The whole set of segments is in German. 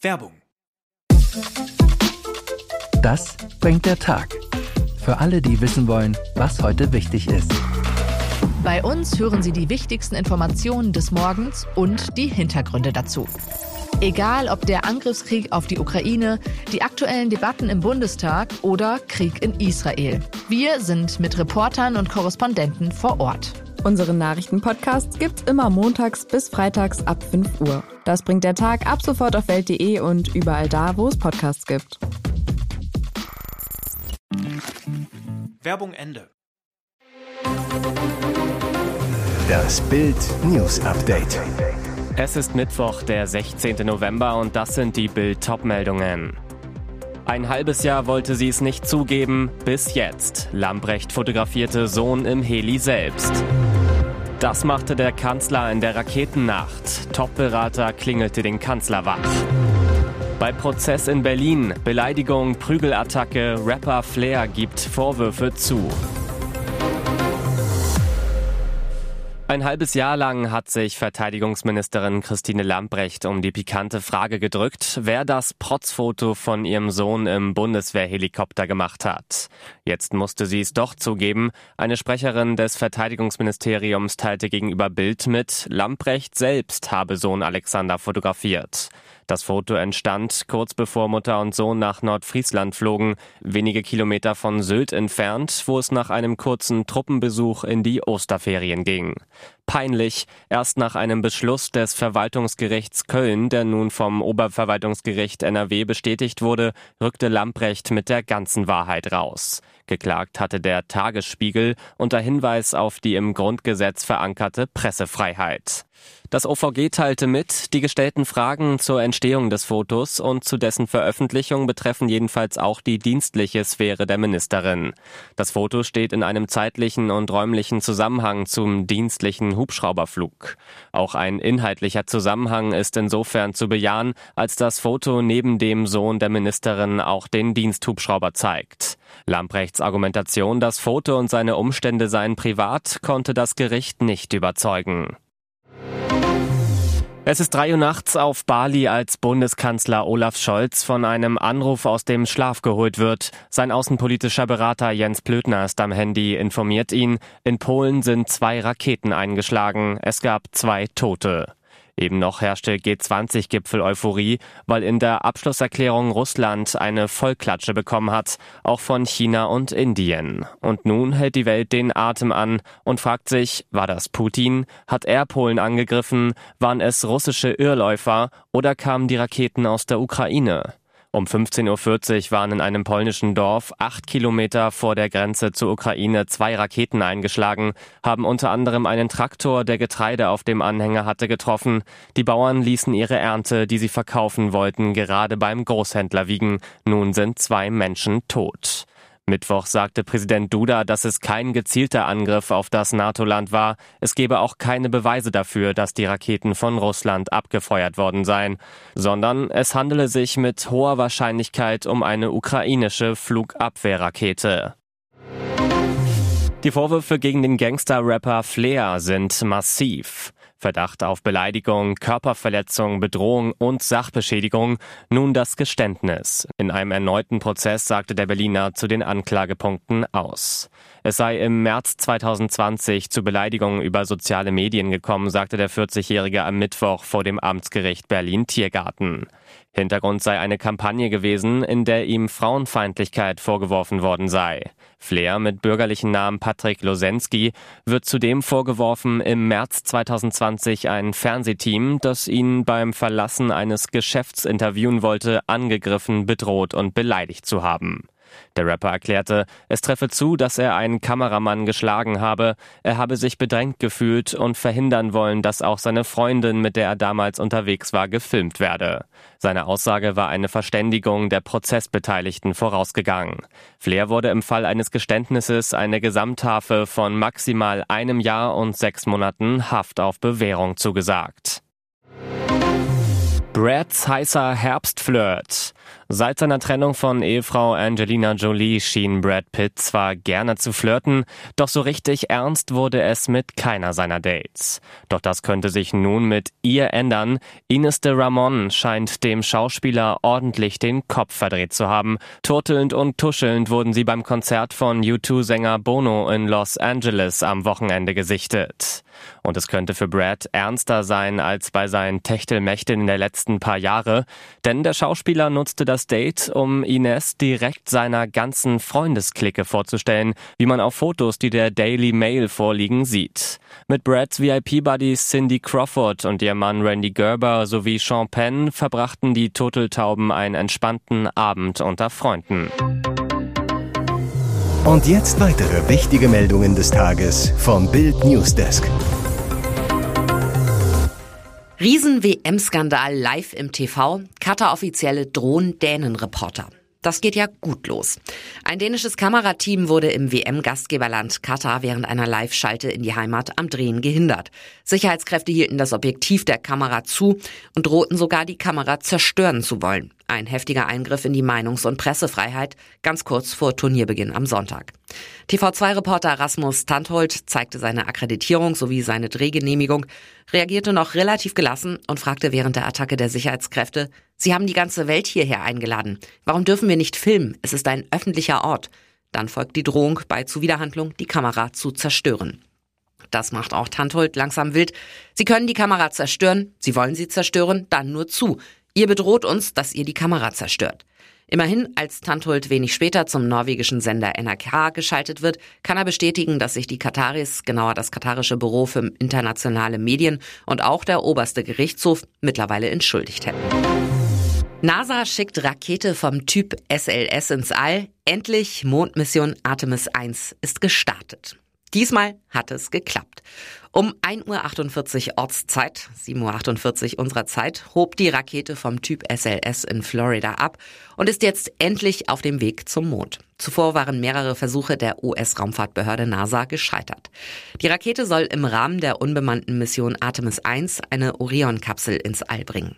Werbung. Das bringt der Tag. Für alle, die wissen wollen, was heute wichtig ist. Bei uns hören Sie die wichtigsten Informationen des Morgens und die Hintergründe dazu. Egal ob der Angriffskrieg auf die Ukraine, die aktuellen Debatten im Bundestag oder Krieg in Israel. Wir sind mit Reportern und Korrespondenten vor Ort. Unseren Nachrichtenpodcast gibt's immer montags bis freitags ab 5 Uhr. Das bringt der Tag ab sofort auf welt.de und überall da, wo es Podcasts gibt. Werbung Ende. Das Bild News Update. Es ist Mittwoch, der 16. November und das sind die Bild Topmeldungen. Ein halbes Jahr wollte sie es nicht zugeben, bis jetzt. Lambrecht fotografierte Sohn im Heli selbst. Das machte der Kanzler in der Raketennacht. Top-Berater klingelte den Kanzler wach. Bei Prozess in Berlin, Beleidigung, Prügelattacke, Rapper Flair gibt Vorwürfe zu. Ein halbes Jahr lang hat sich Verteidigungsministerin Christine Lambrecht um die pikante Frage gedrückt, wer das Protzfoto von ihrem Sohn im Bundeswehrhelikopter gemacht hat. Jetzt musste sie es doch zugeben. Eine Sprecherin des Verteidigungsministeriums teilte gegenüber Bild mit, Lambrecht selbst habe Sohn Alexander fotografiert. Das Foto entstand kurz bevor Mutter und Sohn nach Nordfriesland flogen, wenige Kilometer von Sylt entfernt, wo es nach einem kurzen Truppenbesuch in die Osterferien ging. Peinlich, erst nach einem Beschluss des Verwaltungsgerichts Köln, der nun vom Oberverwaltungsgericht NRW bestätigt wurde, rückte Lamprecht mit der ganzen Wahrheit raus. Geklagt hatte der Tagesspiegel unter Hinweis auf die im Grundgesetz verankerte Pressefreiheit. Das OVG teilte mit, die gestellten Fragen zur Entstehung des Fotos und zu dessen Veröffentlichung betreffen jedenfalls auch die dienstliche Sphäre der Ministerin. Das Foto steht in einem zeitlichen und räumlichen Zusammenhang zum dienstlichen Hubschrauberflug. Auch ein inhaltlicher Zusammenhang ist insofern zu bejahen, als das Foto neben dem Sohn der Ministerin auch den Diensthubschrauber zeigt. Lamprechts Argumentation, das Foto und seine Umstände seien privat, konnte das Gericht nicht überzeugen. Es ist drei Uhr nachts auf Bali, als Bundeskanzler Olaf Scholz von einem Anruf aus dem Schlaf geholt wird. Sein außenpolitischer Berater Jens Plötner ist am Handy, informiert ihn, in Polen sind zwei Raketen eingeschlagen. Es gab zwei Tote. Eben noch herrschte G20-Gipfel-Euphorie, weil in der Abschlusserklärung Russland eine Vollklatsche bekommen hat, auch von China und Indien. Und nun hält die Welt den Atem an und fragt sich, war das Putin? Hat er Polen angegriffen? Waren es russische Irrläufer? Oder kamen die Raketen aus der Ukraine? Um 15.40 Uhr waren in einem polnischen Dorf acht Kilometer vor der Grenze zur Ukraine zwei Raketen eingeschlagen, haben unter anderem einen Traktor, der Getreide auf dem Anhänger hatte, getroffen. Die Bauern ließen ihre Ernte, die sie verkaufen wollten, gerade beim Großhändler wiegen. Nun sind zwei Menschen tot. Mittwoch sagte Präsident Duda, dass es kein gezielter Angriff auf das NATO-Land war. Es gebe auch keine Beweise dafür, dass die Raketen von Russland abgefeuert worden seien, sondern es handele sich mit hoher Wahrscheinlichkeit um eine ukrainische Flugabwehrrakete. Die Vorwürfe gegen den Gangster-Rapper Flair sind massiv. Verdacht auf Beleidigung, Körperverletzung, Bedrohung und Sachbeschädigung, nun das Geständnis. In einem erneuten Prozess sagte der Berliner zu den Anklagepunkten aus. Es sei im März 2020 zu Beleidigungen über soziale Medien gekommen, sagte der 40-Jährige am Mittwoch vor dem Amtsgericht Berlin-Tiergarten. Hintergrund sei eine Kampagne gewesen, in der ihm Frauenfeindlichkeit vorgeworfen worden sei. Flair mit bürgerlichen Namen Patrick Losensky wird zudem vorgeworfen, im März 2020 ein Fernsehteam, das ihn beim Verlassen eines Geschäfts interviewen wollte, angegriffen, bedroht und beleidigt zu haben. Der Rapper erklärte, es treffe zu, dass er einen Kameramann geschlagen habe, er habe sich bedrängt gefühlt und verhindern wollen, dass auch seine Freundin, mit der er damals unterwegs war, gefilmt werde. Seine Aussage war eine Verständigung der Prozessbeteiligten vorausgegangen. Flair wurde im Fall eines Geständnisses eine Gesamthafe von maximal einem Jahr und sechs Monaten Haft auf Bewährung zugesagt. Brads heißer Herbstflirt. Seit seiner Trennung von Ehefrau Angelina Jolie schien Brad Pitt zwar gerne zu flirten, doch so richtig ernst wurde es mit keiner seiner Dates. Doch das könnte sich nun mit ihr ändern. Ines de Ramon scheint dem Schauspieler ordentlich den Kopf verdreht zu haben. Turtelnd und tuschelnd wurden sie beim Konzert von U2-Sänger Bono in Los Angeles am Wochenende gesichtet. Und es könnte für Brad ernster sein als bei seinen Techtelmächten in der letzten paar Jahre, denn der Schauspieler nutzte das Date, um Ines direkt seiner ganzen Freundesklicke vorzustellen, wie man auf Fotos, die der Daily Mail vorliegen, sieht. Mit Brads VIP-Buddies Cindy Crawford und ihr Mann Randy Gerber sowie Sean Penn verbrachten die Turteltauben einen entspannten Abend unter Freunden. Und jetzt weitere wichtige Meldungen des Tages vom Bild Newsdesk. Riesen-WM-Skandal live im TV. Katar-Offizielle drohen Dänen-Reporter. Das geht ja gut los. Ein dänisches Kamerateam wurde im WM-Gastgeberland Katar während einer Live-Schalte in die Heimat am Drehen gehindert. Sicherheitskräfte hielten das Objektiv der Kamera zu und drohten sogar die Kamera zerstören zu wollen. Ein heftiger Eingriff in die Meinungs- und Pressefreiheit, ganz kurz vor Turnierbeginn am Sonntag. TV2-Reporter Rasmus Tanthold zeigte seine Akkreditierung sowie seine Drehgenehmigung, reagierte noch relativ gelassen und fragte während der Attacke der Sicherheitskräfte, Sie haben die ganze Welt hierher eingeladen. Warum dürfen wir nicht filmen? Es ist ein öffentlicher Ort. Dann folgt die Drohung, bei Zuwiderhandlung die Kamera zu zerstören. Das macht auch Tanthold langsam wild. Sie können die Kamera zerstören, Sie wollen sie zerstören, dann nur zu. Ihr bedroht uns, dass ihr die Kamera zerstört. Immerhin, als Tanthold wenig später zum norwegischen Sender NRK geschaltet wird, kann er bestätigen, dass sich die Kataris, genauer das katarische Büro für internationale Medien und auch der oberste Gerichtshof mittlerweile entschuldigt hätten. NASA schickt Rakete vom Typ SLS ins All. Endlich Mondmission Artemis 1 ist gestartet. Diesmal hat es geklappt. Um 1.48 Uhr Ortszeit, 7.48 Uhr unserer Zeit, hob die Rakete vom Typ SLS in Florida ab und ist jetzt endlich auf dem Weg zum Mond. Zuvor waren mehrere Versuche der US-Raumfahrtbehörde NASA gescheitert. Die Rakete soll im Rahmen der unbemannten Mission Artemis 1 eine Orion-Kapsel ins All bringen.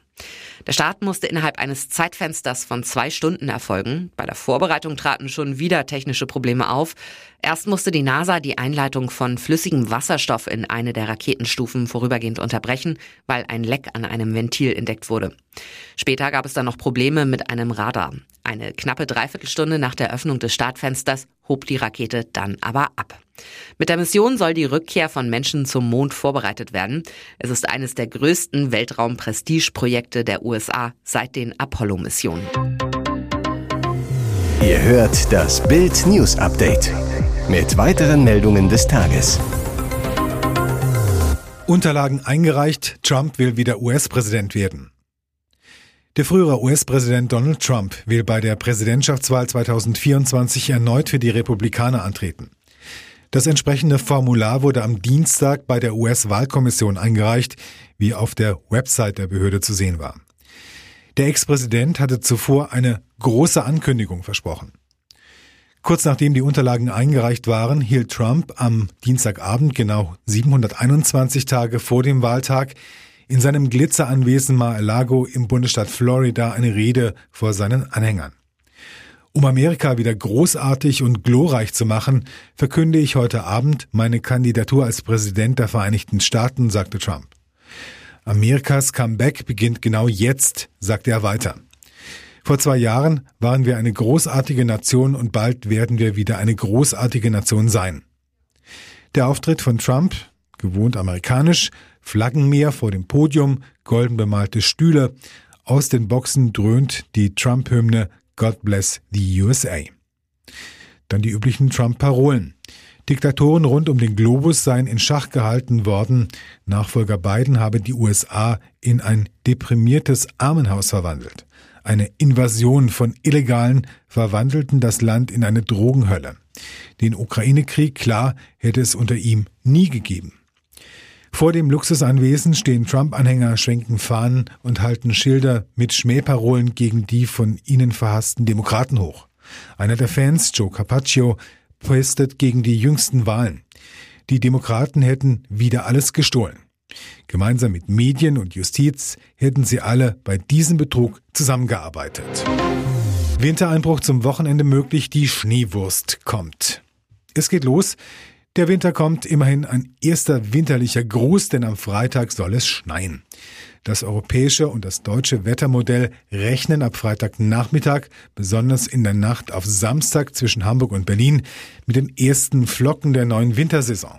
Der Start musste innerhalb eines Zeitfensters von zwei Stunden erfolgen. Bei der Vorbereitung traten schon wieder technische Probleme auf. Erst musste die NASA die Einleitung von flüssigem Wasserstoff in eine der Raketenstufen vorübergehend unterbrechen, weil ein Leck an einem Ventil entdeckt wurde. Später gab es dann noch Probleme mit einem Radar. Eine knappe Dreiviertelstunde nach der Öffnung des Startfensters hob die Rakete dann aber ab. Mit der Mission soll die Rückkehr von Menschen zum Mond vorbereitet werden. Es ist eines der größten Weltraum-Prestige-Projekte der USA seit den Apollo-Missionen. Ihr hört das Bild News Update mit weiteren Meldungen des Tages. Unterlagen eingereicht, Trump will wieder US-Präsident werden. Der frühere US-Präsident Donald Trump will bei der Präsidentschaftswahl 2024 erneut für die Republikaner antreten. Das entsprechende Formular wurde am Dienstag bei der US-Wahlkommission eingereicht, wie auf der Website der Behörde zu sehen war. Der Ex-Präsident hatte zuvor eine große Ankündigung versprochen. Kurz nachdem die Unterlagen eingereicht waren, hielt Trump am Dienstagabend, genau 721 Tage vor dem Wahltag, in seinem Glitzeranwesen Mar-a-Lago im Bundesstaat Florida eine Rede vor seinen Anhängern. Um Amerika wieder großartig und glorreich zu machen, verkünde ich heute Abend meine Kandidatur als Präsident der Vereinigten Staaten, sagte Trump. Amerikas Comeback beginnt genau jetzt, sagte er weiter. Vor zwei Jahren waren wir eine großartige Nation und bald werden wir wieder eine großartige Nation sein. Der Auftritt von Trump, gewohnt amerikanisch, Flaggenmeer vor dem Podium, golden bemalte Stühle, aus den Boxen dröhnt die Trump-Hymne God bless the USA. Dann die üblichen Trump-Parolen. Diktatoren rund um den Globus seien in Schach gehalten worden. Nachfolger Biden habe die USA in ein deprimiertes Armenhaus verwandelt. Eine Invasion von Illegalen verwandelten das Land in eine Drogenhölle. Den Ukraine-Krieg, klar, hätte es unter ihm nie gegeben. Vor dem Luxusanwesen stehen Trump-Anhänger, schwenken Fahnen und halten Schilder mit Schmähparolen gegen die von ihnen verhassten Demokraten hoch. Einer der Fans, Joe Carpaccio, postet gegen die jüngsten Wahlen. Die Demokraten hätten wieder alles gestohlen. Gemeinsam mit Medien und Justiz hätten sie alle bei diesem Betrug zusammengearbeitet. Wintereinbruch zum Wochenende möglich, die Schneewurst kommt. Es geht los. Der Winter kommt, immerhin ein erster winterlicher Gruß, denn am Freitag soll es schneien. Das europäische und das deutsche Wettermodell rechnen ab Freitagnachmittag, besonders in der Nacht auf Samstag zwischen Hamburg und Berlin, mit den ersten Flocken der neuen Wintersaison.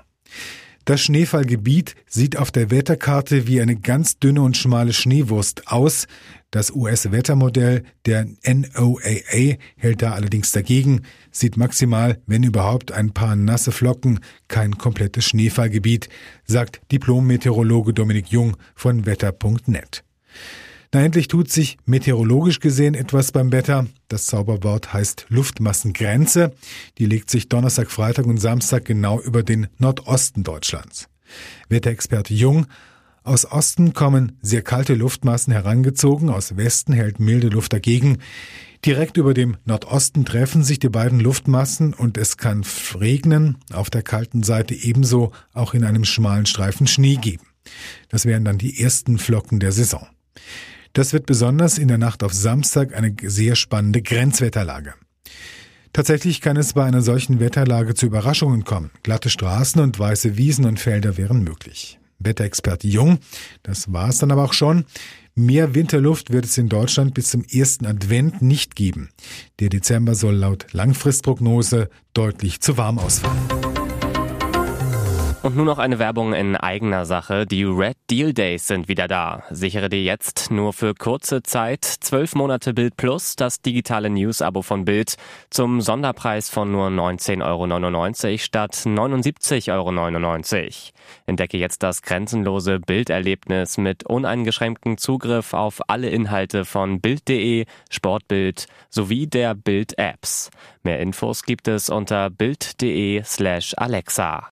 Das Schneefallgebiet sieht auf der Wetterkarte wie eine ganz dünne und schmale Schneewurst aus. Das US-Wettermodell der NOAA hält da allerdings dagegen, sieht maximal, wenn überhaupt, ein paar nasse Flocken, kein komplettes Schneefallgebiet, sagt Diplom-Meteorologe Dominik Jung von wetter.net. Na, endlich tut sich meteorologisch gesehen etwas beim Wetter. Das Zauberwort heißt Luftmassengrenze. Die legt sich Donnerstag, Freitag und Samstag genau über den Nordosten Deutschlands. Wetterexperte Jung aus Osten kommen sehr kalte Luftmassen herangezogen, aus Westen hält milde Luft dagegen. Direkt über dem Nordosten treffen sich die beiden Luftmassen und es kann regnen, auf der kalten Seite ebenso auch in einem schmalen Streifen Schnee geben. Das wären dann die ersten Flocken der Saison. Das wird besonders in der Nacht auf Samstag eine sehr spannende Grenzwetterlage. Tatsächlich kann es bei einer solchen Wetterlage zu Überraschungen kommen. Glatte Straßen und weiße Wiesen und Felder wären möglich. Wetterexperte Jung, das war es dann aber auch schon. Mehr Winterluft wird es in Deutschland bis zum ersten Advent nicht geben. Der Dezember soll laut Langfristprognose deutlich zu warm ausfallen. Und nur noch eine Werbung in eigener Sache. Die Red Deal Days sind wieder da. Sichere dir jetzt nur für kurze Zeit zwölf Monate Bild Plus das digitale News-Abo von Bild zum Sonderpreis von nur 19,99 Euro statt 79,99 Euro. Entdecke jetzt das grenzenlose Bilderlebnis mit uneingeschränktem Zugriff auf alle Inhalte von Bild.de, Sportbild sowie der Bild-Apps. Mehr Infos gibt es unter Bild.de slash Alexa.